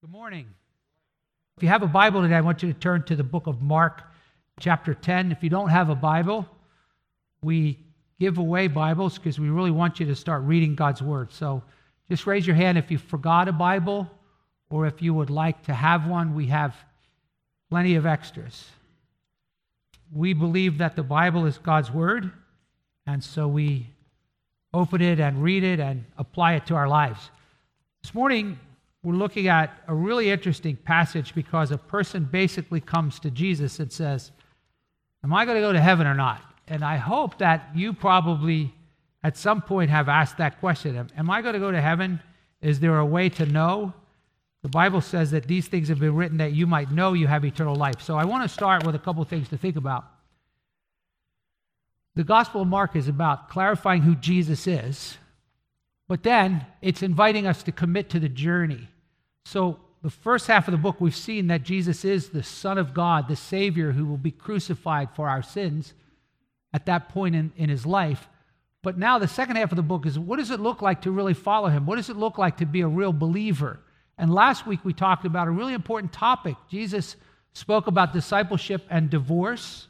Good morning. If you have a Bible today, I want you to turn to the book of Mark, chapter 10. If you don't have a Bible, we give away Bibles because we really want you to start reading God's Word. So just raise your hand if you forgot a Bible or if you would like to have one. We have plenty of extras. We believe that the Bible is God's Word, and so we open it and read it and apply it to our lives. This morning, we're looking at a really interesting passage because a person basically comes to Jesus and says, Am I going to go to heaven or not? And I hope that you probably at some point have asked that question Am I going to go to heaven? Is there a way to know? The Bible says that these things have been written that you might know you have eternal life. So I want to start with a couple things to think about. The Gospel of Mark is about clarifying who Jesus is, but then it's inviting us to commit to the journey. So, the first half of the book, we've seen that Jesus is the Son of God, the Savior who will be crucified for our sins at that point in, in his life. But now, the second half of the book is what does it look like to really follow him? What does it look like to be a real believer? And last week, we talked about a really important topic. Jesus spoke about discipleship and divorce,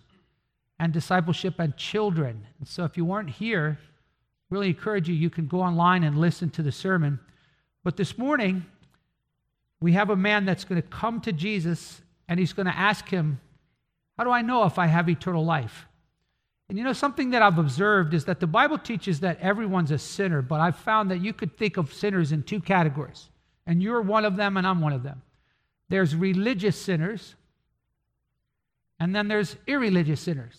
and discipleship and children. And so, if you weren't here, really encourage you, you can go online and listen to the sermon. But this morning, we have a man that's going to come to Jesus and he's going to ask him, How do I know if I have eternal life? And you know, something that I've observed is that the Bible teaches that everyone's a sinner, but I've found that you could think of sinners in two categories. And you're one of them, and I'm one of them. There's religious sinners, and then there's irreligious sinners.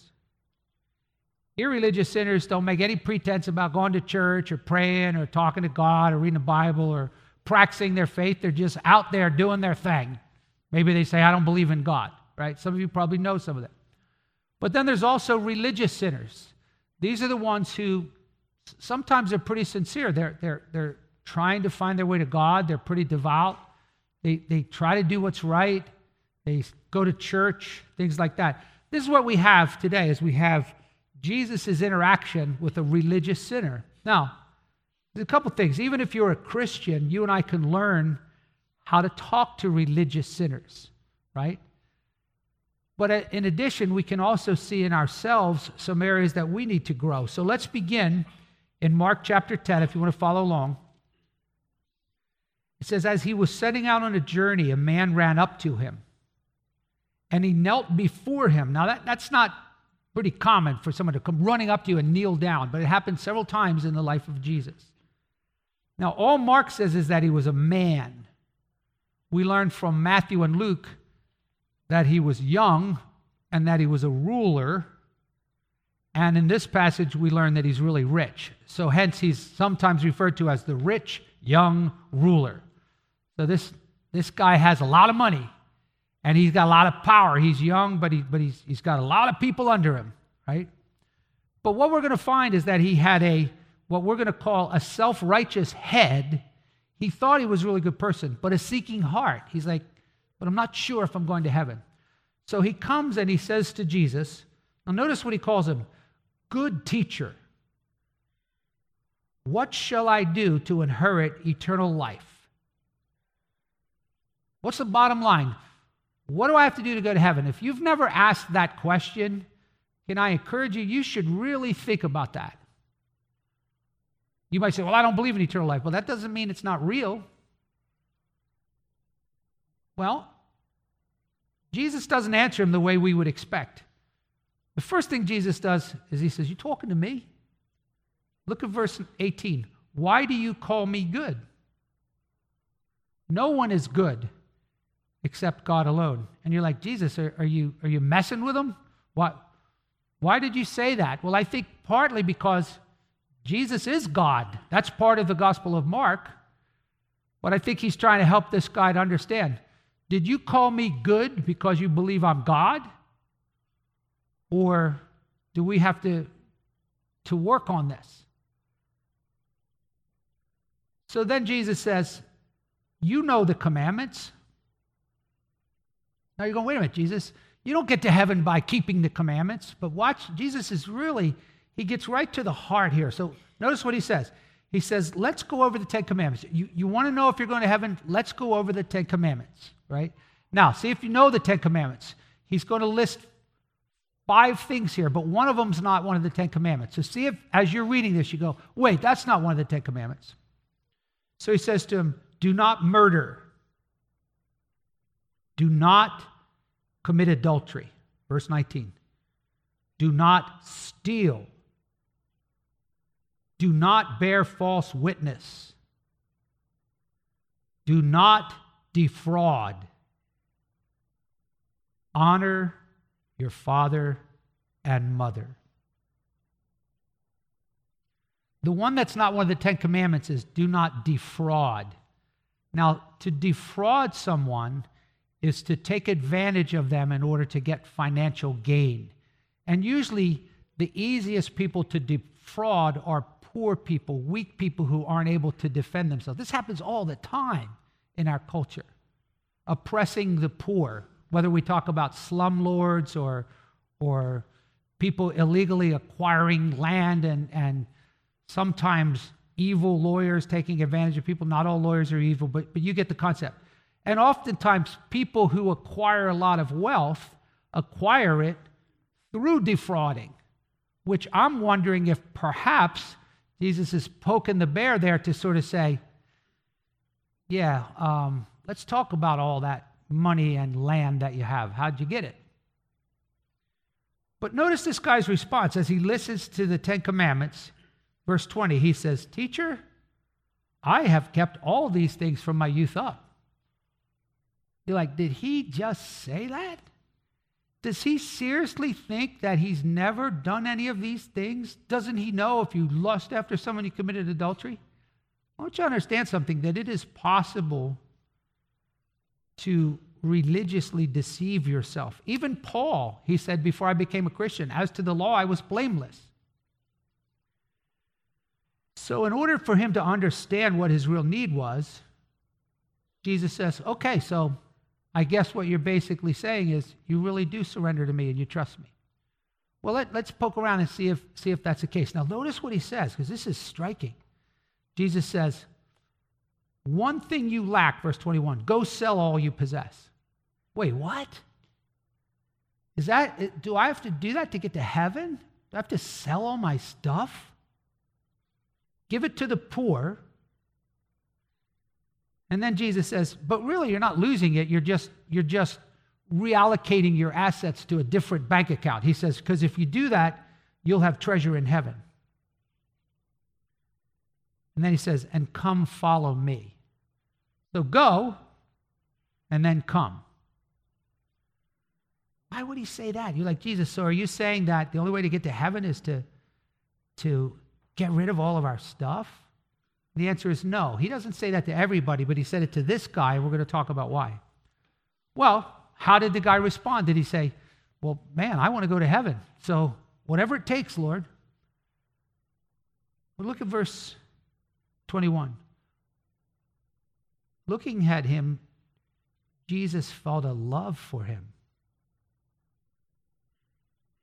Irreligious sinners don't make any pretense about going to church or praying or talking to God or reading the Bible or practicing their faith. They're just out there doing their thing. Maybe they say, I don't believe in God, right? Some of you probably know some of that. But then there's also religious sinners. These are the ones who sometimes they're pretty sincere. They're, they're, they're trying to find their way to God, they're pretty devout. They, they try to do what's right, they go to church, things like that. This is what we have today is we have Jesus' interaction with a religious sinner. Now, a couple things. Even if you're a Christian, you and I can learn how to talk to religious sinners, right? But uh, in addition, we can also see in ourselves some areas that we need to grow. So let's begin in Mark chapter 10, if you want to follow along. It says, As he was setting out on a journey, a man ran up to him and he knelt before him. Now, that, that's not pretty common for someone to come running up to you and kneel down, but it happened several times in the life of Jesus. Now, all Mark says is that he was a man. We learn from Matthew and Luke that he was young and that he was a ruler. And in this passage, we learn that he's really rich. So, hence, he's sometimes referred to as the rich young ruler. So, this, this guy has a lot of money and he's got a lot of power. He's young, but, he, but he's, he's got a lot of people under him, right? But what we're going to find is that he had a what we're going to call a self righteous head, he thought he was a really good person, but a seeking heart. He's like, but I'm not sure if I'm going to heaven. So he comes and he says to Jesus, now notice what he calls him good teacher. What shall I do to inherit eternal life? What's the bottom line? What do I have to do to go to heaven? If you've never asked that question, can I encourage you? You should really think about that. You might say, Well, I don't believe in eternal life. Well, that doesn't mean it's not real. Well, Jesus doesn't answer him the way we would expect. The first thing Jesus does is he says, You talking to me? Look at verse 18. Why do you call me good? No one is good except God alone. And you're like, Jesus, are, are you, are you messing with him? What, why did you say that? Well, I think partly because Jesus is God. That's part of the Gospel of Mark. But I think he's trying to help this guy to understand. Did you call me good because you believe I'm God? Or do we have to, to work on this? So then Jesus says, You know the commandments. Now you're going, wait a minute, Jesus. You don't get to heaven by keeping the commandments. But watch, Jesus is really he gets right to the heart here. So notice what he says. He says, let's go over the Ten Commandments. You, you want to know if you're going to heaven? Let's go over the Ten Commandments, right? Now, see if you know the Ten Commandments. He's going to list five things here, but one of them's not one of the Ten Commandments. So see if, as you're reading this, you go, wait, that's not one of the Ten Commandments. So he says to him, do not murder. Do not commit adultery. Verse 19. Do not steal. Do not bear false witness. Do not defraud. Honor your father and mother. The one that's not one of the Ten Commandments is do not defraud. Now, to defraud someone is to take advantage of them in order to get financial gain. And usually, the easiest people to defraud are poor people, weak people who aren't able to defend themselves. This happens all the time in our culture. Oppressing the poor, whether we talk about slumlords or, or people illegally acquiring land and, and sometimes evil lawyers taking advantage of people. Not all lawyers are evil, but, but you get the concept. And oftentimes, people who acquire a lot of wealth acquire it through defrauding, which I'm wondering if perhaps Jesus is poking the bear there to sort of say, yeah, um, let's talk about all that money and land that you have. How'd you get it? But notice this guy's response as he listens to the Ten Commandments. Verse 20, he says, Teacher, I have kept all these things from my youth up. You're like, did he just say that? Does he seriously think that he's never done any of these things? Doesn't he know if you lust after someone, you committed adultery? I want you to understand something that it is possible to religiously deceive yourself. Even Paul, he said, before I became a Christian, as to the law, I was blameless. So, in order for him to understand what his real need was, Jesus says, Okay, so I guess what you're basically saying is you really do surrender to me and you trust me. Well, let, us poke around and see if, see if that's the case. Now, notice what he says, because this is striking. Jesus says, One thing you lack, verse 21, go sell all you possess Wait, what? Is that, do I have to do that to get to heaven? Do I have to sell all my stuff? Give it to the poor. And then Jesus says, but really you're not losing it, you're just, you're just reallocating your assets to a different bank account. He says, because if you do that, you'll have treasure in heaven. And then he says, and come follow me. So go and then come. Why would he say that? You're like, Jesus, so are you saying that the only way to get to heaven is to, to get rid of all of our stuff? The answer is no. He doesn't say that to everybody, but he said it to this guy, and we're going to talk about why. Well, how did the guy respond? Did he say, Well, man, I want to go to heaven, so whatever it takes, Lord? Well, look at verse 21. Looking at him, Jesus felt a love for him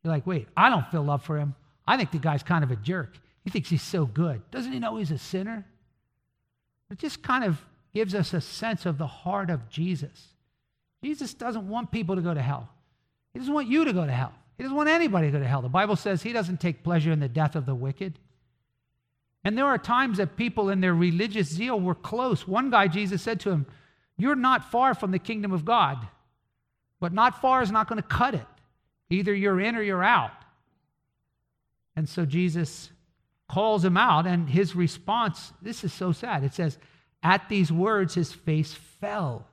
you're like, wait, I don't feel love for him. I think the guy's kind of a jerk. He thinks he's so good. Doesn't he know he's a sinner? It just kind of gives us a sense of the heart of Jesus. Jesus doesn't want people to go to hell. He doesn't want you to go to hell. He doesn't want anybody to go to hell. The Bible says he doesn't take pleasure in the death of the wicked. And there are times that people in their religious zeal were close. One guy, Jesus said to him, You're not far from the kingdom of God, but not far is not going to cut it. Either you're in or you're out. And so Jesus calls him out, and his response this is so sad. It says, At these words, his face fell.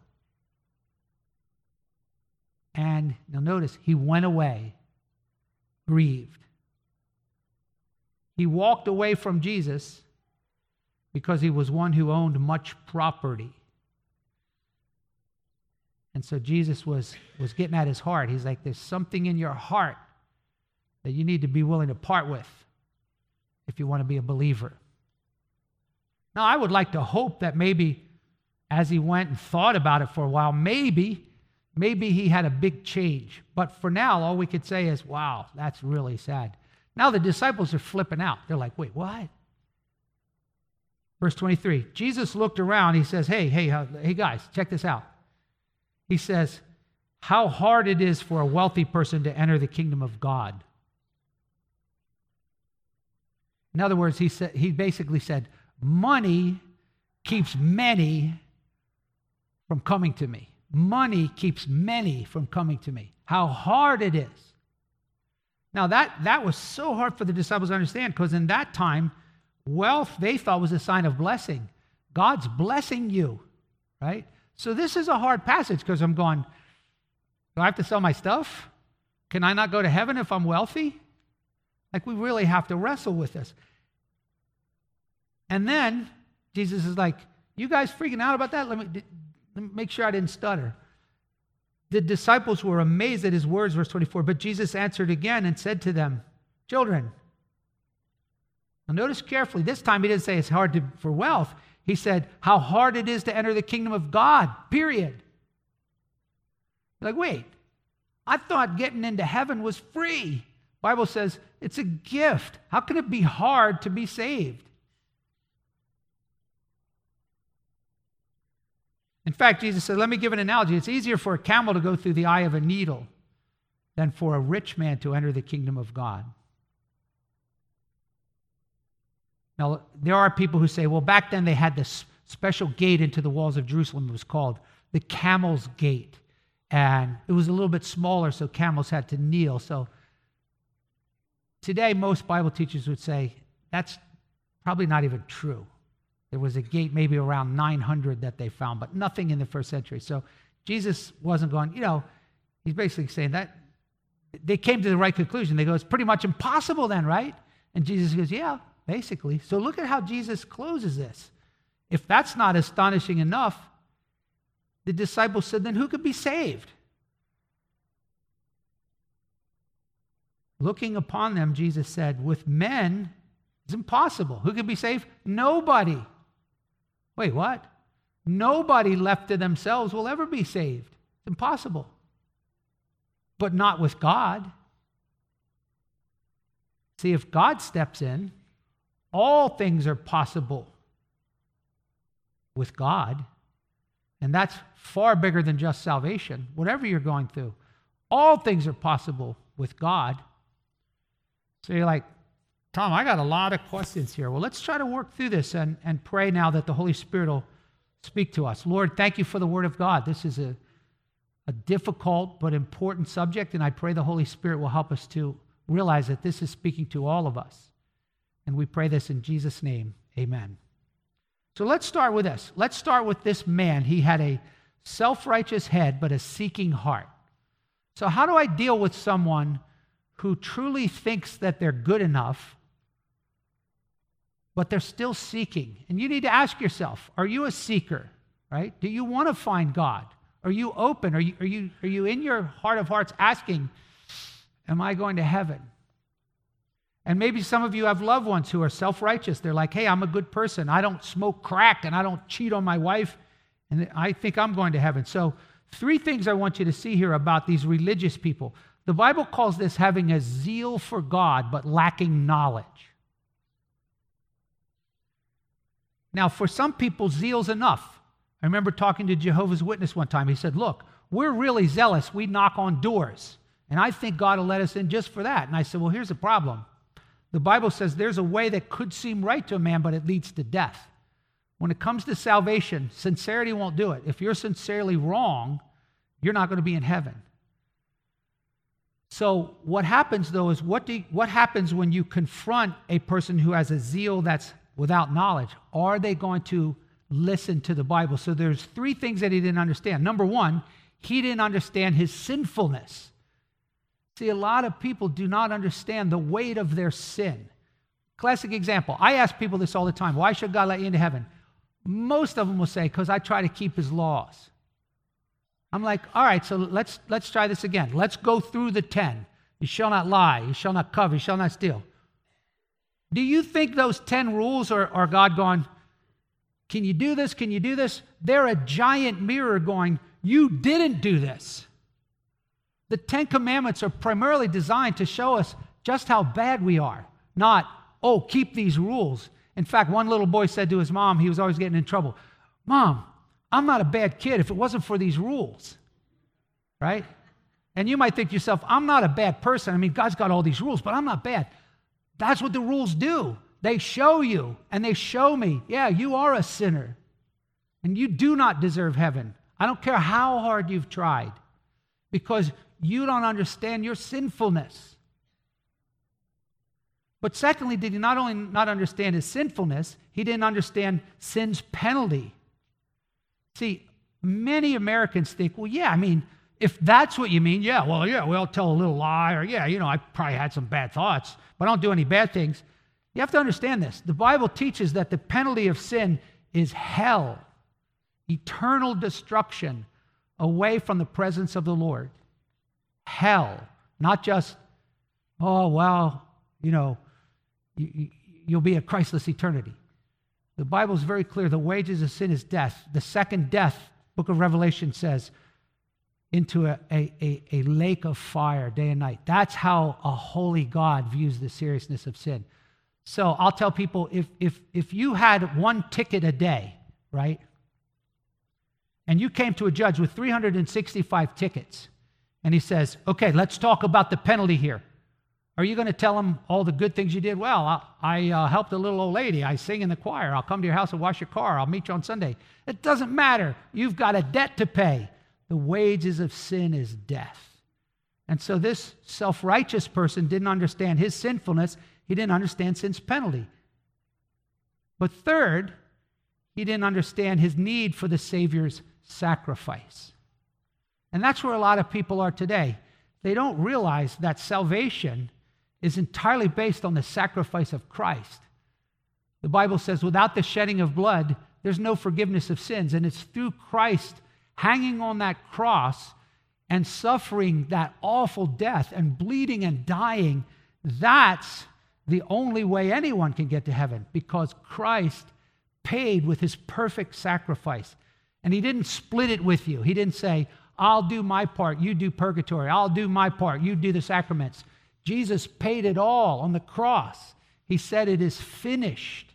And now notice, he went away, grieved. He walked away from Jesus because he was one who owned much property. And so Jesus was, was getting at his heart. He's like, there's something in your heart that you need to be willing to part with if you want to be a believer. Now, I would like to hope that maybe as he went and thought about it for a while, maybe, maybe he had a big change. But for now, all we could say is, wow, that's really sad. Now the disciples are flipping out. They're like, wait, what? Verse 23 Jesus looked around. He says, Hey, hey, uh, hey, guys, check this out. He says, How hard it is for a wealthy person to enter the kingdom of God. In other words, he, said, he basically said, Money keeps many from coming to me. Money keeps many from coming to me. How hard it is. Now, that, that was so hard for the disciples to understand because in that time, wealth they thought was a sign of blessing. God's blessing you, right? So, this is a hard passage because I'm going, do I have to sell my stuff? Can I not go to heaven if I'm wealthy? Like, we really have to wrestle with this. And then Jesus is like, You guys freaking out about that? Let me, let me make sure I didn't stutter. The disciples were amazed at his words, verse 24. But Jesus answered again and said to them, Children, now notice carefully, this time he didn't say it's hard to, for wealth. He said, How hard it is to enter the kingdom of God, period. Like, wait, I thought getting into heaven was free. Bible says it's a gift. How can it be hard to be saved? In fact, Jesus said, let me give an analogy. It's easier for a camel to go through the eye of a needle than for a rich man to enter the kingdom of God. Now, there are people who say, well, back then they had this special gate into the walls of Jerusalem. It was called the Camel's Gate. And it was a little bit smaller, so camels had to kneel. So today, most Bible teachers would say that's probably not even true. There was a gate maybe around 900 that they found, but nothing in the first century. So Jesus wasn't going, you know, he's basically saying that they came to the right conclusion. They go, it's pretty much impossible then, right? And Jesus goes, yeah, basically. So look at how Jesus closes this. If that's not astonishing enough, the disciples said, then who could be saved? Looking upon them, Jesus said, with men, it's impossible. Who could be saved? Nobody. Wait, what? Nobody left to themselves will ever be saved. It's impossible. But not with God. See, if God steps in, all things are possible with God. And that's far bigger than just salvation. Whatever you're going through, all things are possible with God. So you're like, Tom, I got a lot of questions here. Well, let's try to work through this and, and pray now that the Holy Spirit will speak to us. Lord, thank you for the Word of God. This is a, a difficult but important subject, and I pray the Holy Spirit will help us to realize that this is speaking to all of us. And we pray this in Jesus' name. Amen. So let's start with this. Let's start with this man. He had a self righteous head, but a seeking heart. So, how do I deal with someone who truly thinks that they're good enough but they're still seeking. And you need to ask yourself are you a seeker, right? Do you want to find God? Are you open? Are you, are you, are you in your heart of hearts asking, Am I going to heaven? And maybe some of you have loved ones who are self righteous. They're like, Hey, I'm a good person. I don't smoke crack and I don't cheat on my wife. And I think I'm going to heaven. So, three things I want you to see here about these religious people. The Bible calls this having a zeal for God, but lacking knowledge. Now, for some people, zeal's enough. I remember talking to Jehovah's Witness one time. He said, Look, we're really zealous. We knock on doors. And I think God will let us in just for that. And I said, Well, here's the problem. The Bible says there's a way that could seem right to a man, but it leads to death. When it comes to salvation, sincerity won't do it. If you're sincerely wrong, you're not going to be in heaven. So, what happens though is what, do you, what happens when you confront a person who has a zeal that's without knowledge? Are they going to listen to the Bible? So there's three things that he didn't understand. Number one, he didn't understand his sinfulness. See, a lot of people do not understand the weight of their sin. Classic example. I ask people this all the time. Why should God let you into heaven? Most of them will say, because I try to keep his laws. I'm like, all right, so let's let's try this again. Let's go through the 10. You shall not lie, you shall not covet, you shall not steal. Do you think those 10 rules are, are God going, can you do this? Can you do this? They're a giant mirror going, you didn't do this. The Ten Commandments are primarily designed to show us just how bad we are, not, oh, keep these rules. In fact, one little boy said to his mom, he was always getting in trouble Mom, I'm not a bad kid if it wasn't for these rules, right? And you might think to yourself, I'm not a bad person. I mean, God's got all these rules, but I'm not bad. That's what the rules do. They show you and they show me, yeah, you are a sinner and you do not deserve heaven. I don't care how hard you've tried because you don't understand your sinfulness. But secondly, did he not only not understand his sinfulness, he didn't understand sin's penalty. See, many Americans think, well, yeah, I mean, if that's what you mean, yeah, well, yeah, we'll tell a little lie, or yeah, you know, I probably had some bad thoughts, but I don't do any bad things. You have to understand this. The Bible teaches that the penalty of sin is hell, eternal destruction away from the presence of the Lord. Hell, not just, oh, well, you know, you, will be a Christless eternity. The Bible is very clear the wages of sin is death. The second death, book of Revelation says, into a, a, a, a lake of fire day and night. That's how a holy God views the seriousness of sin. So I'll tell people if, if, if you had one ticket a day, right, and you came to a judge with 365 tickets, and he says, okay, let's talk about the penalty here. Are you going to tell him all the good things you did? Well, I, I uh, helped a little old lady. I sing in the choir. I'll come to your house and wash your car. I'll meet you on Sunday. It doesn't matter. You've got a debt to pay. The wages of sin is death. And so this self righteous person didn't understand his sinfulness. He didn't understand sin's penalty. But third, he didn't understand his need for the Savior's sacrifice. And that's where a lot of people are today. They don't realize that salvation is entirely based on the sacrifice of Christ. The Bible says, without the shedding of blood, there's no forgiveness of sins. And it's through Christ hanging on that cross and suffering that awful death and bleeding and dying. That's the only way anyone can get to heaven because Christ paid with his perfect sacrifice. And he didn't split it with you. He didn't say, I'll do my part, you do purgatory. I'll do my part, you do the sacraments. Jesus paid it all on the cross. He said, It is finished.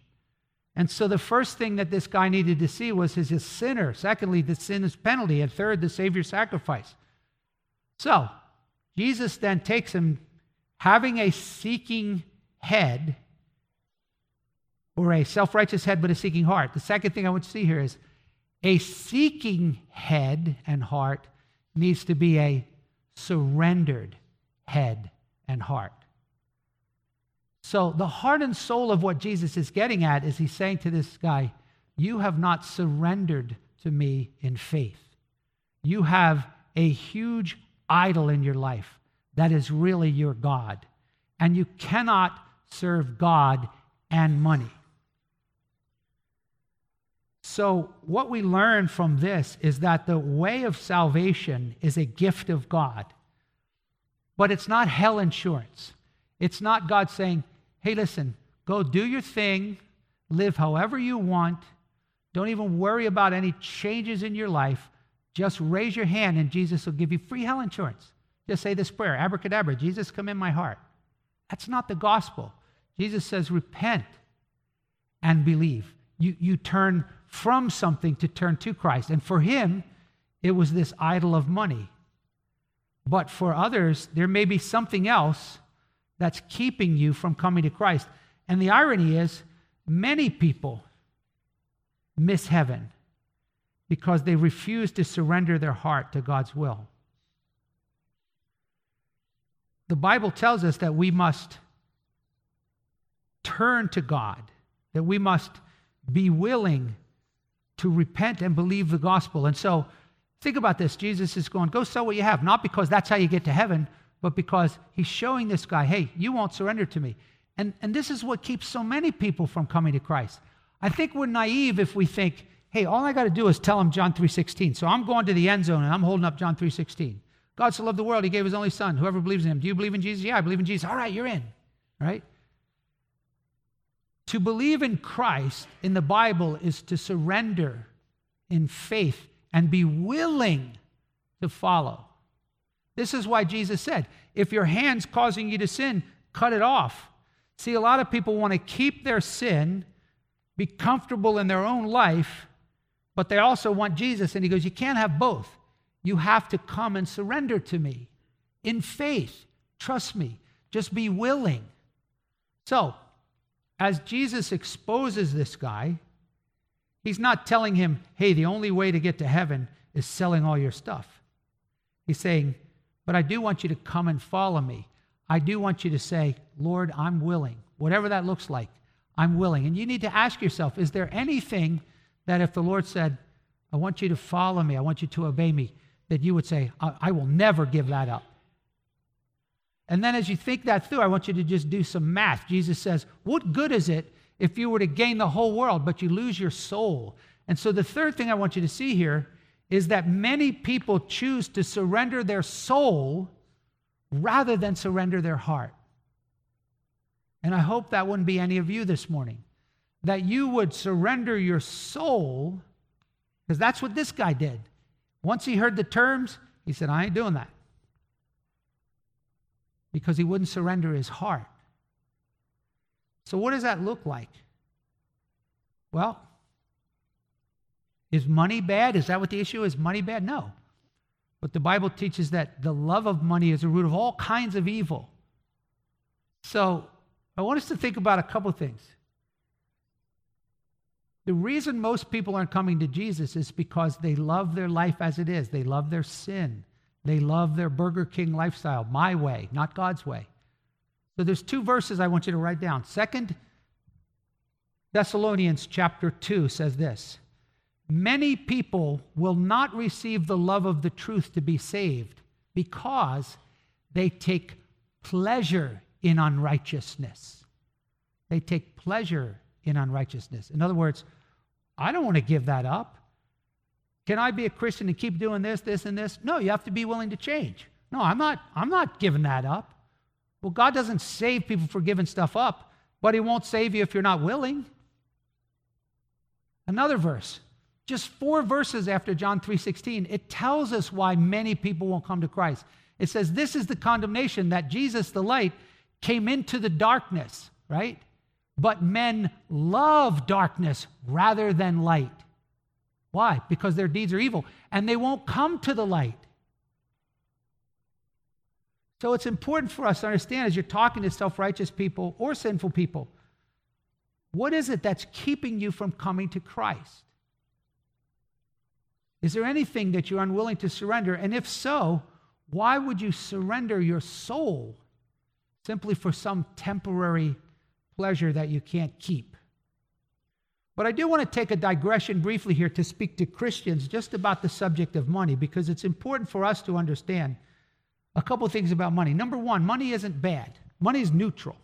And so the first thing that this guy needed to see was his sinner. Secondly, the sin's penalty. And third, the Savior's sacrifice. So Jesus then takes him, having a seeking head, or a self righteous head but a seeking heart. The second thing I want to see here is a seeking head and heart needs to be a surrendered head and heart. So, the heart and soul of what Jesus is getting at is he's saying to this guy, You have not surrendered to me in faith. You have a huge idol in your life that is really your God. And you cannot serve God and money. So, what we learn from this is that the way of salvation is a gift of God, but it's not hell insurance. It's not God saying, hey, listen, go do your thing, live however you want, don't even worry about any changes in your life. Just raise your hand and Jesus will give you free hell insurance. Just say this prayer Abracadabra, Jesus, come in my heart. That's not the gospel. Jesus says, repent and believe. You, you turn from something to turn to Christ. And for him, it was this idol of money. But for others, there may be something else that's keeping you from coming to Christ. And the irony is, many people miss heaven because they refuse to surrender their heart to God's will. The Bible tells us that we must turn to God, that we must be willing to repent and believe the gospel. And so, think about this Jesus is going, go sell what you have, not because that's how you get to heaven, but because he's showing this guy, hey, you won't surrender to me. And, and this is what keeps so many people from coming to Christ. I think we're naive if we think, hey, all I got to do is tell him John 3.16. So I'm going to the end zone and I'm holding up John 3.16. God so loved the world, he gave his only son. Whoever believes in him. Do you believe in Jesus? Yeah, I believe in Jesus. All right, you're in. Right? To believe in Christ in the Bible is to surrender in faith and be willing to follow. This is why Jesus said, if your hand's causing you to sin, cut it off. See, a lot of people want to keep their sin be comfortable in their own life, but they also want Jesus. And he goes, You can't have both. You have to come and surrender to me in faith. Trust me. Just be willing. So, as Jesus exposes this guy, he's not telling him, Hey, the only way to get to heaven is selling all your stuff. He's saying, But I do want you to come and follow me. I do want you to say, Lord, I'm willing. Whatever that looks like, I'm willing. And you need to ask yourself, is there anything that if the Lord said, I want you to follow me, I want you to obey me, that you would say, I, I will never give that up? And then as you think that through, I want you to just do some math. Jesus says, What good is it if you were to gain the whole world, but you lose your soul? And so the third thing I want you to see here is that many people choose to surrender their soul rather than surrender their heart. And I hope that wouldn't be any of you this morning. That you would surrender your soul, because that's what this guy did. Once he heard the terms, he said, I ain't doing that. Because he wouldn't surrender his heart. So, what does that look like? Well, is money bad? Is that what the issue is? Money bad? No. But the Bible teaches that the love of money is the root of all kinds of evil. So I want us to think about a couple things. The reason most people aren't coming to Jesus is because they love their life as it is. They love their sin. They love their Burger King lifestyle, my way, not God's way. So there's two verses I want you to write down. Second Thessalonians chapter 2 says this Many people will not receive the love of the truth to be saved because they take pleasure in unrighteousness. They take pleasure in unrighteousness. In other words, I don't want to give that up. Can I be a Christian and keep doing this, this, and this? No, you have to be willing to change. No, I'm not, I'm not giving that up. Well, God doesn't save people for giving stuff up, but He won't save you if you're not willing. Another verse, just four verses after John 3:16, it tells us why many people won't come to Christ. It says, This is the condemnation that Jesus, the light, came into the darkness, right? But men love darkness rather than light. Why? Because their deeds are evil and they won't come to the light. So it's important for us to understand as you're talking to self righteous people or sinful people, what is it that's keeping you from coming to Christ? Is there anything that you're unwilling to surrender? And if so, why would you surrender your soul simply for some temporary pleasure that you can't keep? But I do want to take a digression briefly here to speak to Christians just about the subject of money because it's important for us to understand a couple things about money. Number one, money isn't bad, money is neutral.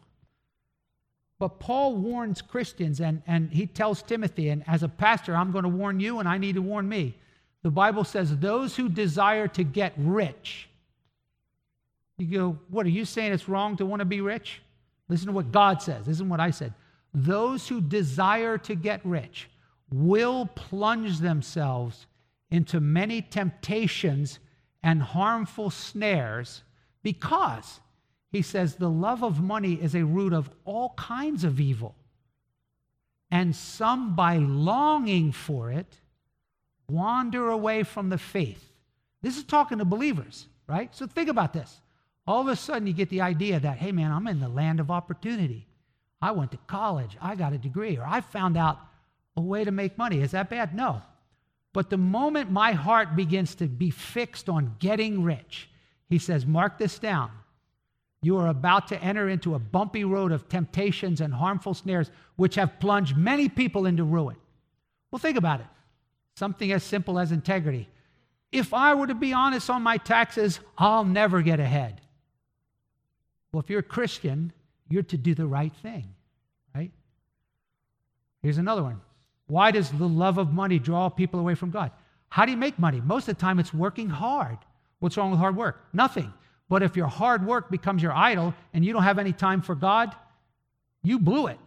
But Paul warns Christians and, and he tells Timothy, and as a pastor, I'm going to warn you and I need to warn me the Bible says, those who desire to get rich. You go, what are you saying it's wrong to want to be rich? Listen to what God says. This isn't what I said. Those who desire to get rich will plunge themselves into many temptations and harmful snares because, he says, the love of money is a root of all kinds of evil. And some, by longing for it, wander away from the faith. This is talking to believers, right? So think about this. All of a sudden, you get the idea that, hey, man, I'm in the land of opportunity. I went to college, I got a degree, or I found out a way to make money. Is that bad? No. But the moment my heart begins to be fixed on getting rich, he says, mark this down. You are about to enter into a bumpy road of temptations and harmful snares, which have plunged many people into ruin. Well, think about it. Something as simple as integrity. If I were to be honest on my taxes, I'll never get ahead. Well, if you're a Christian, you're to do the right thing, right? Here's another one. Why does the love of money draw people away from God? How do you make money? Most of the time, it's working hard. What's wrong with hard work? Nothing. But if your hard work becomes your idol and you don't have any time for God, you blew it.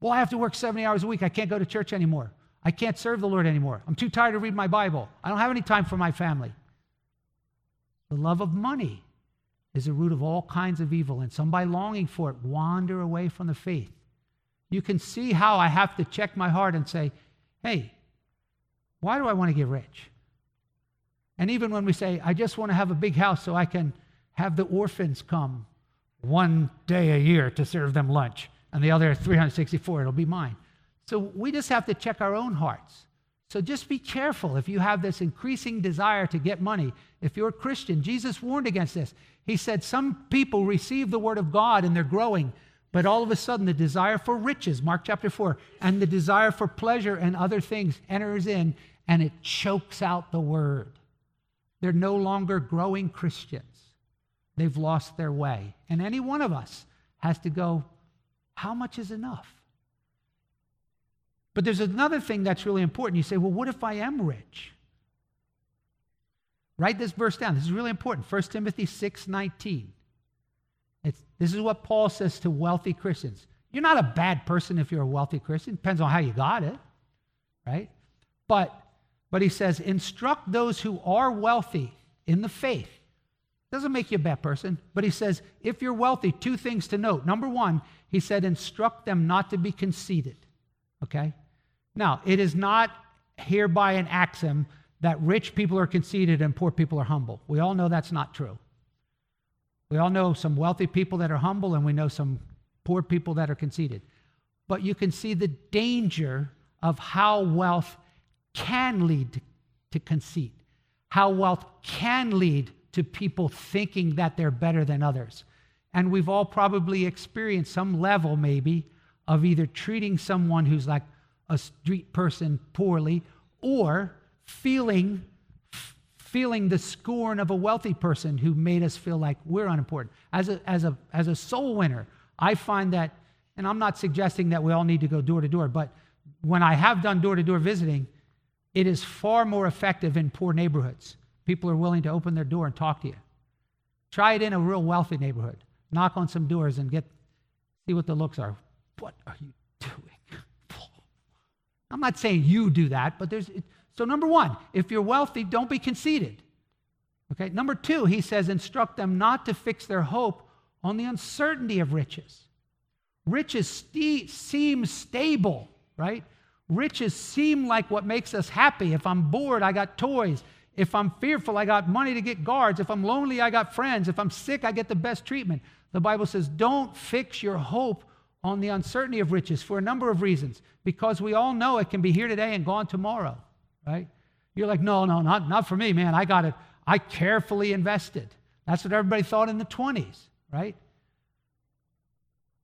Well, I have to work 70 hours a week. I can't go to church anymore. I can't serve the Lord anymore. I'm too tired to read my Bible. I don't have any time for my family. The love of money is the root of all kinds of evil, and some by longing for it wander away from the faith. You can see how I have to check my heart and say, hey, why do I want to get rich? And even when we say, I just want to have a big house so I can have the orphans come one day a year to serve them lunch, and the other 364, it'll be mine. So we just have to check our own hearts. So just be careful if you have this increasing desire to get money. If you're a Christian, Jesus warned against this. He said some people receive the word of God and they're growing, but all of a sudden the desire for riches, Mark chapter 4, and the desire for pleasure and other things enters in and it chokes out the word. They're no longer growing Christians. They've lost their way. And any one of us has to go, how much is enough? But there's another thing that's really important. You say, well, what if I am rich? Write this verse down. This is really important. 1 Timothy 6 19. This is what Paul says to wealthy Christians. You're not a bad person if you're a wealthy Christian. Depends on how you got it, right? But, but he says, instruct those who are wealthy in the faith. Doesn't make you a bad person, but he says, if you're wealthy, two things to note. Number one, he said, instruct them not to be conceited. Okay? Now, it is not hereby an axiom that rich people are conceited and poor people are humble. We all know that's not true. We all know some wealthy people that are humble, and we know some poor people that are conceited. But you can see the danger of how wealth can lead to conceit, how wealth can lead to people thinking that they're better than others. And we've all probably experienced some level, maybe, of either treating someone who's like a street person poorly or feeling feeling the scorn of a wealthy person who made us feel like we're unimportant. As a, as a, as a soul winner, I find that, and I'm not suggesting that we all need to go door to door, but when I have done door to door visiting, it is far more effective in poor neighborhoods. People are willing to open their door and talk to you. Try it in a real wealthy neighborhood. Knock on some doors and get see what the looks are. What are you doing? I'm not saying you do that, but there's so, number one, if you're wealthy, don't be conceited. Okay. Number two, he says, instruct them not to fix their hope on the uncertainty of riches. Riches st- seem stable, right? Riches seem like what makes us happy. If I'm bored, I got toys. If I'm fearful, I got money to get guards. If I'm lonely, I got friends. If I'm sick, I get the best treatment. The Bible says, don't fix your hope on the uncertainty of riches for a number of reasons. Because we all know it can be here today and gone tomorrow right? You're like, no, no, not, not for me, man. I got it. I carefully invested. That's what everybody thought in the 20s, right?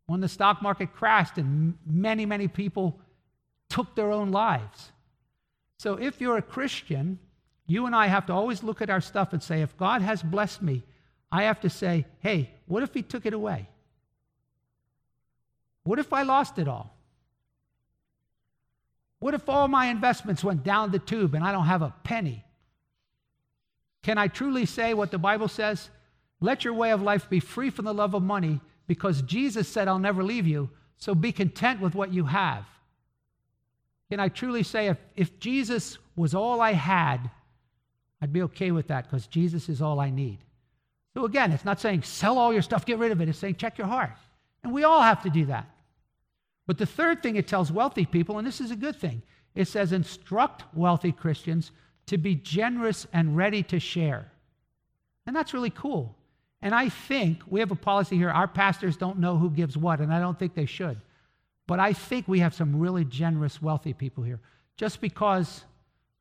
When the stock market crashed and many, many people took their own lives. So if you're a Christian, you and I have to always look at our stuff and say, if God has blessed me, I have to say, hey, what if He took it away? What if I lost it all? What if all my investments went down the tube and I don't have a penny? Can I truly say what the Bible says? Let your way of life be free from the love of money because Jesus said, I'll never leave you. So be content with what you have. Can I truly say if, if Jesus was all I had, I'd be okay with that because Jesus is all I need. So again, it's not saying sell all your stuff, get rid of it. It's saying check your heart. And we all have to do that. But the third thing it tells wealthy people, and this is a good thing, it says instruct wealthy Christians to be generous and ready to share. And that's really cool. And I think we have a policy here our pastors don't know who gives what, and I don't think they should. But I think we have some really generous, wealthy people here just because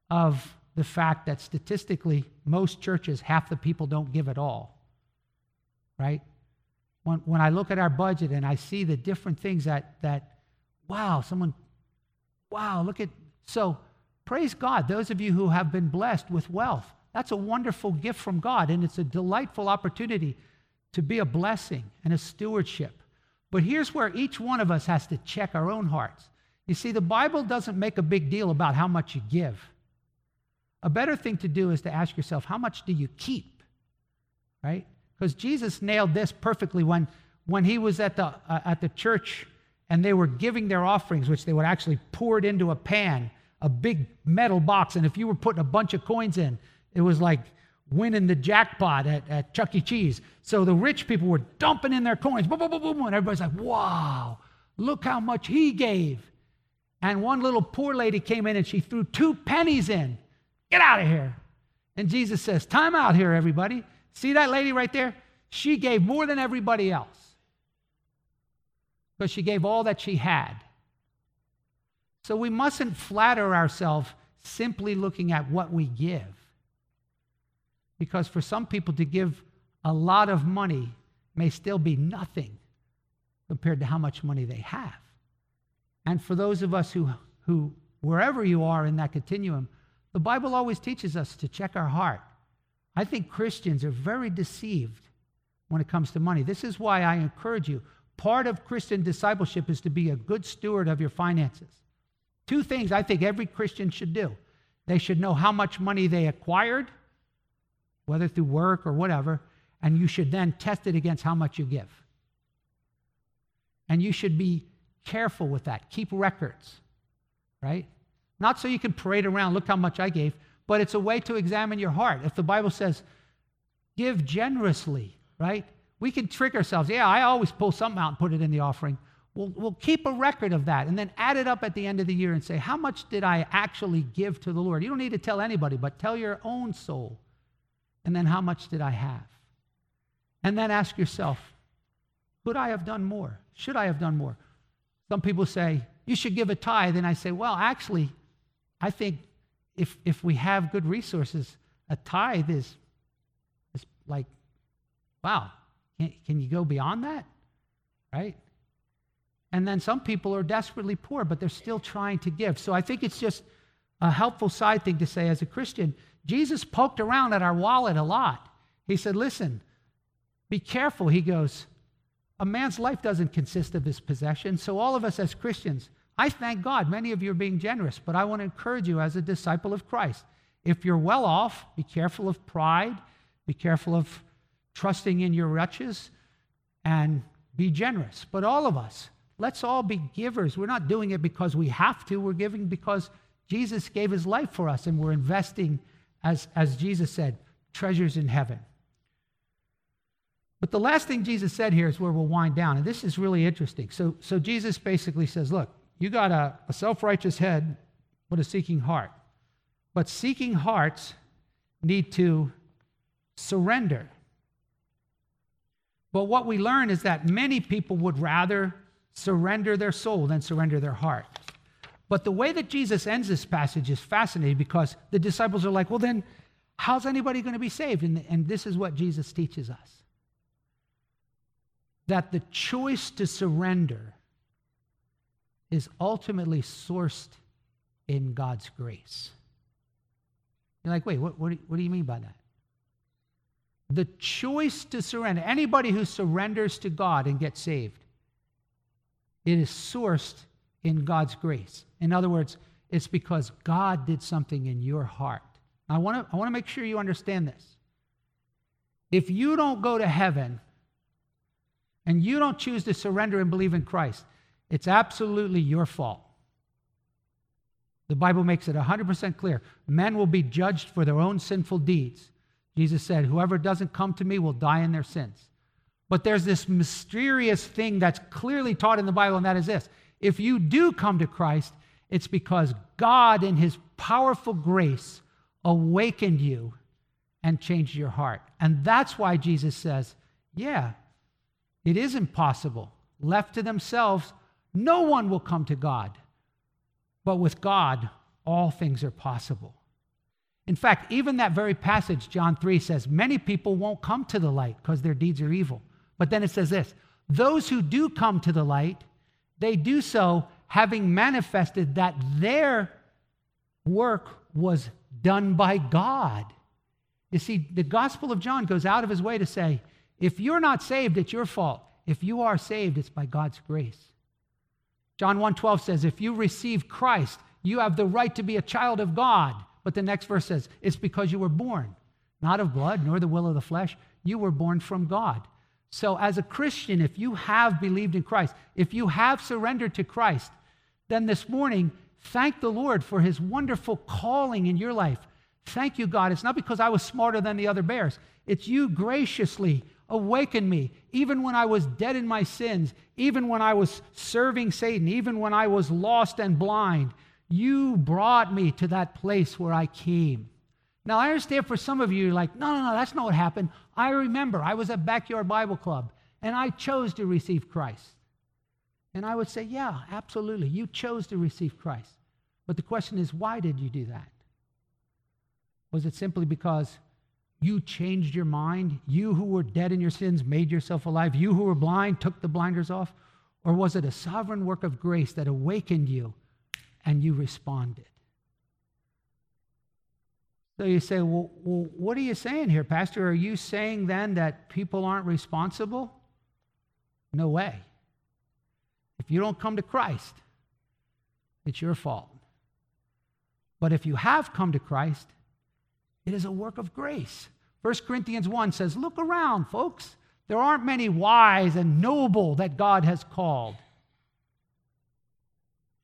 of the fact that statistically, most churches, half the people don't give at all. Right? When, when I look at our budget and I see the different things that, that Wow, someone, wow, look at, so praise God, those of you who have been blessed with wealth. That's a wonderful gift from God, and it's a delightful opportunity to be a blessing and a stewardship. But here's where each one of us has to check our own hearts. You see, the Bible doesn't make a big deal about how much you give. A better thing to do is to ask yourself, how much do you keep? Right? Because Jesus nailed this perfectly when, when he was at the, uh, at the church and they were giving their offerings, which they would actually pour it into a pan, a big metal box. And if you were putting a bunch of coins in, it was like winning the jackpot at, at Chuck E. Cheese. So the rich people were dumping in their coins, boom, boom, boom, boom, and everybody's like, wow, Look how much he gave. And one little poor lady came in and she threw two pennies in. Get out of here. And Jesus says, Time out here, everybody. See that lady right there? She gave more than everybody else because she gave all that she had. So we mustn't flatter ourselves simply looking at what we give. Because for some people to give a lot of money may still be nothing compared to how much money they have. And for those of us who, who wherever you are in that continuum, the Bible always teaches us to check our heart. I think Christians are very deceived when it comes to money. This is why I encourage you. Part of Christian discipleship is to be a good steward of your finances. Two things I think every Christian should do they should know how much money they acquired, whether through work or whatever, and you should then test it against how much you give. And you should be careful with that. Keep records, right? Not so you can parade around, look how much I gave, but it's a way to examine your heart. If the Bible says, give generously, right? We can trick ourselves. Yeah, I always pull something out and put it in the offering. We'll, we'll keep a record of that and then add it up at the end of the year and say, how much did I actually give to the Lord? You don't need to tell anybody, but tell your own soul. And then how much did I have? And then ask yourself, could I have done more? Should I have done more? Some people say, you should give a tithe. And I say, well, actually, I think if, if we have good resources, a tithe is, is like, wow, can, can you go beyond that? Right? And then some people are desperately poor, but they're still trying to give. So I think it's just a helpful side thing to say as a Christian. Jesus poked around at our wallet a lot. He said, listen, be careful. He goes, a man's life doesn't consist of his possessions. So, all of us as Christians, I thank God many of you are being generous, but I want to encourage you as a disciple of Christ. If you're well off, be careful of pride, be careful of trusting in your riches, and be generous. But all of us, let's all be givers. We're not doing it because we have to, we're giving because Jesus gave his life for us, and we're investing, as, as Jesus said, treasures in heaven. But the last thing Jesus said here is where we'll wind down. And this is really interesting. So, so Jesus basically says, Look, you got a, a self righteous head, but a seeking heart. But seeking hearts need to surrender. But what we learn is that many people would rather surrender their soul than surrender their heart. But the way that Jesus ends this passage is fascinating because the disciples are like, well, then, how's anybody going to be saved? And, and this is what Jesus teaches us that the choice to surrender is ultimately sourced in God's grace. You're like, wait, what, what, what do you mean by that? The choice to surrender, anybody who surrenders to God and gets saved, it is sourced in God's grace. In other words, it's because God did something in your heart. I want to I want to make sure you understand this. If you don't go to heaven and you don't choose to surrender and believe in Christ, it's absolutely your fault. The Bible makes it 100% clear. Men will be judged for their own sinful deeds. Jesus said, Whoever doesn't come to me will die in their sins. But there's this mysterious thing that's clearly taught in the Bible, and that is this if you do come to Christ, it's because God, in His powerful grace, awakened you and changed your heart. And that's why Jesus says, Yeah, it is impossible. Left to themselves, no one will come to God. But with God, all things are possible. In fact, even that very passage, John 3 says, many people won't come to the light because their deeds are evil. But then it says this those who do come to the light, they do so having manifested that their work was done by God. You see, the Gospel of John goes out of his way to say, if you're not saved, it's your fault. If you are saved, it's by God's grace. John 1:12 says, "If you receive Christ, you have the right to be a child of God." But the next verse says, "It's because you were born, not of blood nor the will of the flesh. You were born from God." So as a Christian, if you have believed in Christ, if you have surrendered to Christ, then this morning, thank the Lord for his wonderful calling in your life. Thank you, God. It's not because I was smarter than the other bears. It's you graciously awakened me. Even when I was dead in my sins, even when I was serving Satan, even when I was lost and blind, you brought me to that place where I came. Now, I understand for some of you, like, no, no, no, that's not what happened. I remember I was at Backyard Bible Club and I chose to receive Christ. And I would say, yeah, absolutely. You chose to receive Christ. But the question is, why did you do that? Was it simply because you changed your mind? You who were dead in your sins made yourself alive? You who were blind took the blinders off? Or was it a sovereign work of grace that awakened you and you responded? So you say, well, well, what are you saying here, Pastor? Are you saying then that people aren't responsible? No way. If you don't come to Christ, it's your fault. But if you have come to Christ, it is a work of grace. 1 Corinthians 1 says, Look around, folks. There aren't many wise and noble that God has called.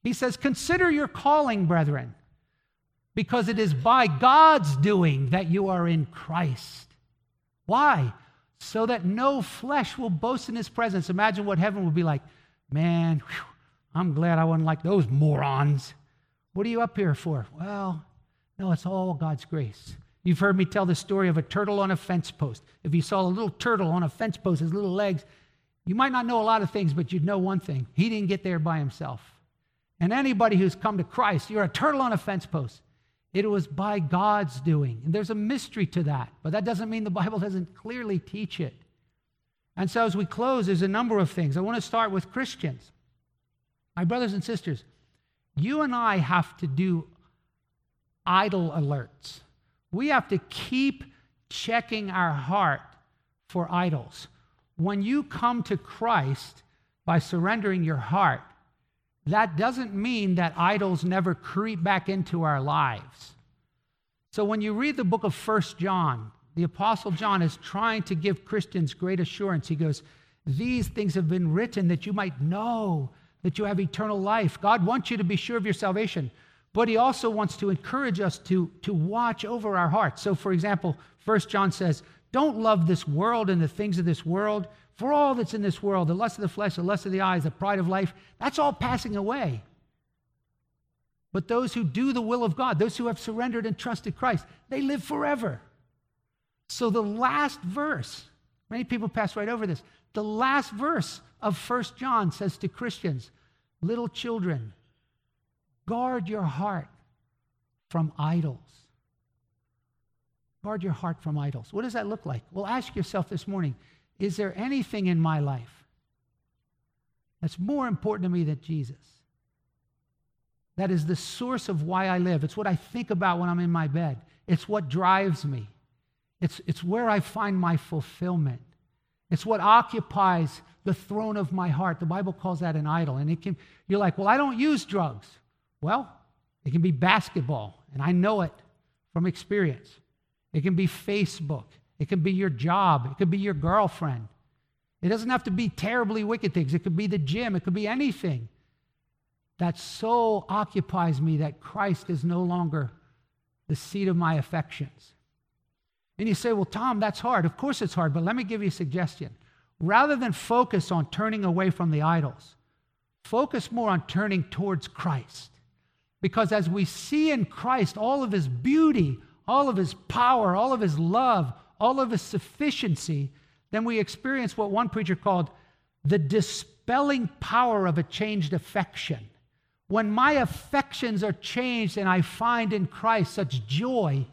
He says, Consider your calling, brethren, because it is by God's doing that you are in Christ. Why? So that no flesh will boast in his presence. Imagine what heaven would be like. Man, whew, I'm glad I wasn't like those morons. What are you up here for? Well, no, it's all God's grace. You've heard me tell the story of a turtle on a fence post. If you saw a little turtle on a fence post, his little legs, you might not know a lot of things, but you'd know one thing. He didn't get there by himself. And anybody who's come to Christ, you're a turtle on a fence post. It was by God's doing. And there's a mystery to that, but that doesn't mean the Bible doesn't clearly teach it. And so as we close, there's a number of things. I want to start with Christians. My brothers and sisters, you and I have to do idol alerts. We have to keep checking our heart for idols. When you come to Christ by surrendering your heart, that doesn't mean that idols never creep back into our lives. So when you read the book of First John, the Apostle John is trying to give Christians great assurance. He goes, These things have been written that you might know that you have eternal life. God wants you to be sure of your salvation, but He also wants to encourage us to, to watch over our hearts. So, for example, First John says, Don't love this world and the things of this world. For all that's in this world, the lust of the flesh, the lust of the eyes, the pride of life, that's all passing away. But those who do the will of God, those who have surrendered and trusted Christ, they live forever. So the last verse, many people pass right over this. The last verse of First John says to Christians, little children, guard your heart from idols. Guard your heart from idols. What does that look like? Well, ask yourself this morning is there anything in my life that's more important to me than Jesus? That is the source of why I live. It's what I think about when I'm in my bed, it's what drives me, it's, it's where I find my fulfillment. It's what occupies the throne of my heart. The Bible calls that an idol. And it can, you're like, well, I don't use drugs. Well, it can be basketball, and I know it from experience. It can be Facebook. It can be your job. It could be your girlfriend. It doesn't have to be terribly wicked things. It could be the gym. It could be anything that so occupies me that Christ is no longer the seat of my affections. And you say, well, Tom, that's hard. Of course it's hard, but let me give you a suggestion. Rather than focus on turning away from the idols, focus more on turning towards Christ. Because as we see in Christ all of his beauty, all of his power, all of his love, all of his sufficiency, then we experience what one preacher called the dispelling power of a changed affection. When my affections are changed and I find in Christ such joy,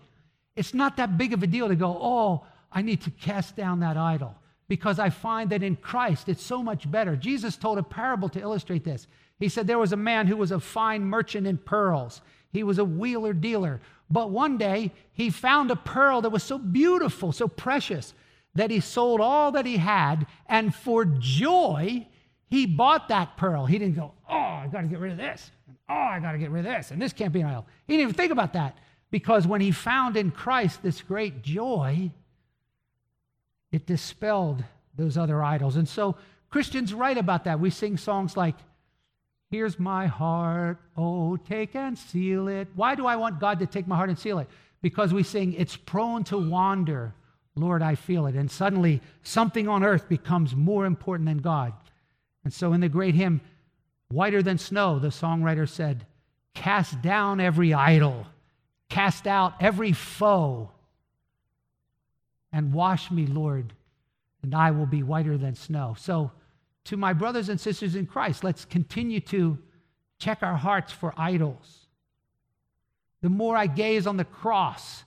it's not that big of a deal to go, oh, I need to cast down that idol because I find that in Christ it's so much better. Jesus told a parable to illustrate this. He said there was a man who was a fine merchant in pearls, he was a wheeler dealer but one day he found a pearl that was so beautiful, so precious, that he sold all that he had, and for joy, he bought that pearl. He didn't go, Oh, I got to get rid of this. Oh, I got to get rid of this. And this can't be an idol. He didn't even think about that because when he found in Christ this great joy, it dispelled those other idols. And so Christians write about that. We sing songs like, Here's my heart, oh, take and seal it. Why do I want God to take my heart and seal it? Because we sing, it's prone to wander, Lord, I feel it. And suddenly something on earth becomes more important than God. And so in the great hymn, Whiter Than Snow, the songwriter said, Cast down every idol, cast out every foe, and wash me, Lord, and I will be whiter than snow. So, to my brothers and sisters in Christ, let's continue to check our hearts for idols. The more I gaze on the cross,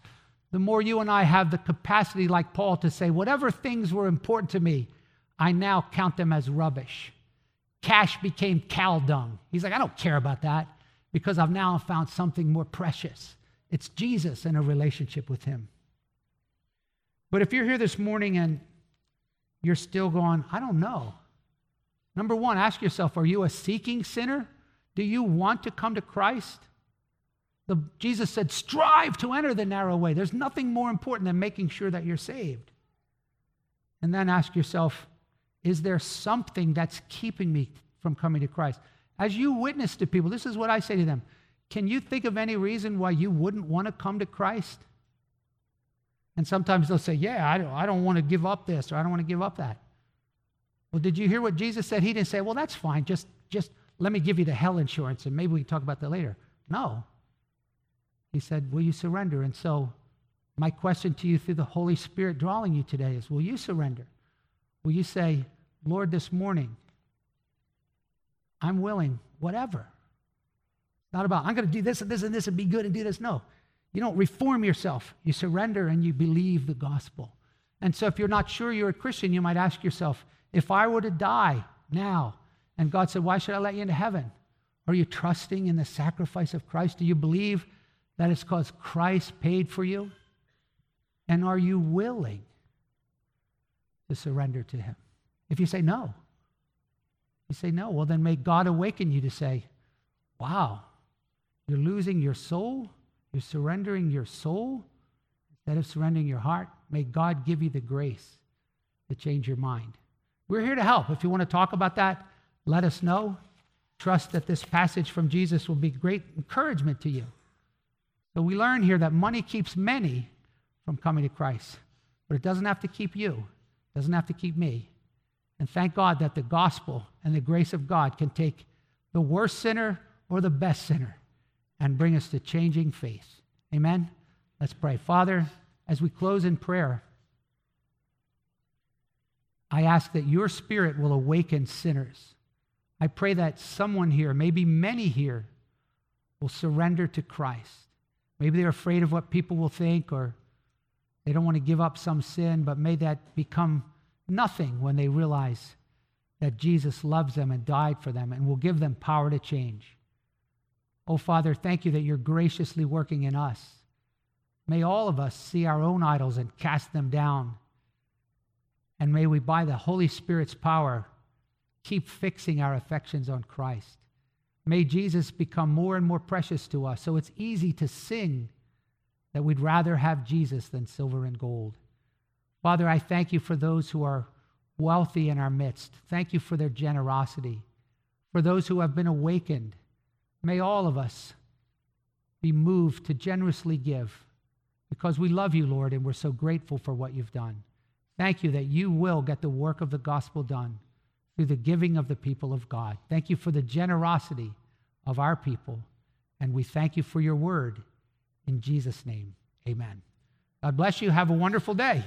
the more you and I have the capacity, like Paul, to say, whatever things were important to me, I now count them as rubbish. Cash became cow dung. He's like, I don't care about that because I've now found something more precious. It's Jesus and a relationship with Him. But if you're here this morning and you're still going, I don't know. Number one, ask yourself are you a seeking sinner? Do you want to come to Christ? The, Jesus said, strive to enter the narrow way. There's nothing more important than making sure that you're saved. And then ask yourself, is there something that's keeping me from coming to Christ? As you witness to people, this is what I say to them Can you think of any reason why you wouldn't want to come to Christ? And sometimes they'll say, Yeah, I don't, I don't want to give up this or I don't want to give up that. Well, did you hear what Jesus said? He didn't say, Well, that's fine. Just, just let me give you the hell insurance and maybe we can talk about that later. No. He said, Will you surrender? And so, my question to you through the Holy Spirit drawing you today is Will you surrender? Will you say, Lord, this morning, I'm willing, whatever. Not about, I'm going to do this and this and this and be good and do this. No. You don't reform yourself. You surrender and you believe the gospel. And so, if you're not sure you're a Christian, you might ask yourself, if I were to die now, and God said, Why should I let you into heaven? Are you trusting in the sacrifice of Christ? Do you believe that it's because Christ paid for you? And are you willing to surrender to Him? If you say no, you say no, well, then may God awaken you to say, wow, you're losing your soul, you're surrendering your soul instead of surrendering your heart. May God give you the grace to change your mind. We're here to help. If you want to talk about that, let us know. Trust that this passage from Jesus will be great encouragement to you. So we learn here that money keeps many from coming to Christ, but it doesn't have to keep you, it doesn't have to keep me. And thank God that the gospel and the grace of God can take the worst sinner or the best sinner and bring us to changing faith. Amen? Let's pray. Father, as we close in prayer, I ask that your spirit will awaken sinners. I pray that someone here, maybe many here, will surrender to Christ. Maybe they're afraid of what people will think or they don't want to give up some sin, but may that become nothing when they realize that Jesus loves them and died for them and will give them power to change. Oh, Father, thank you that you're graciously working in us. May all of us see our own idols and cast them down. And may we, by the Holy Spirit's power, keep fixing our affections on Christ. May Jesus become more and more precious to us so it's easy to sing that we'd rather have Jesus than silver and gold. Father, I thank you for those who are wealthy in our midst. Thank you for their generosity. For those who have been awakened, may all of us be moved to generously give because we love you, Lord, and we're so grateful for what you've done. Thank you that you will get the work of the gospel done through the giving of the people of God. Thank you for the generosity of our people. And we thank you for your word. In Jesus' name, amen. God bless you. Have a wonderful day.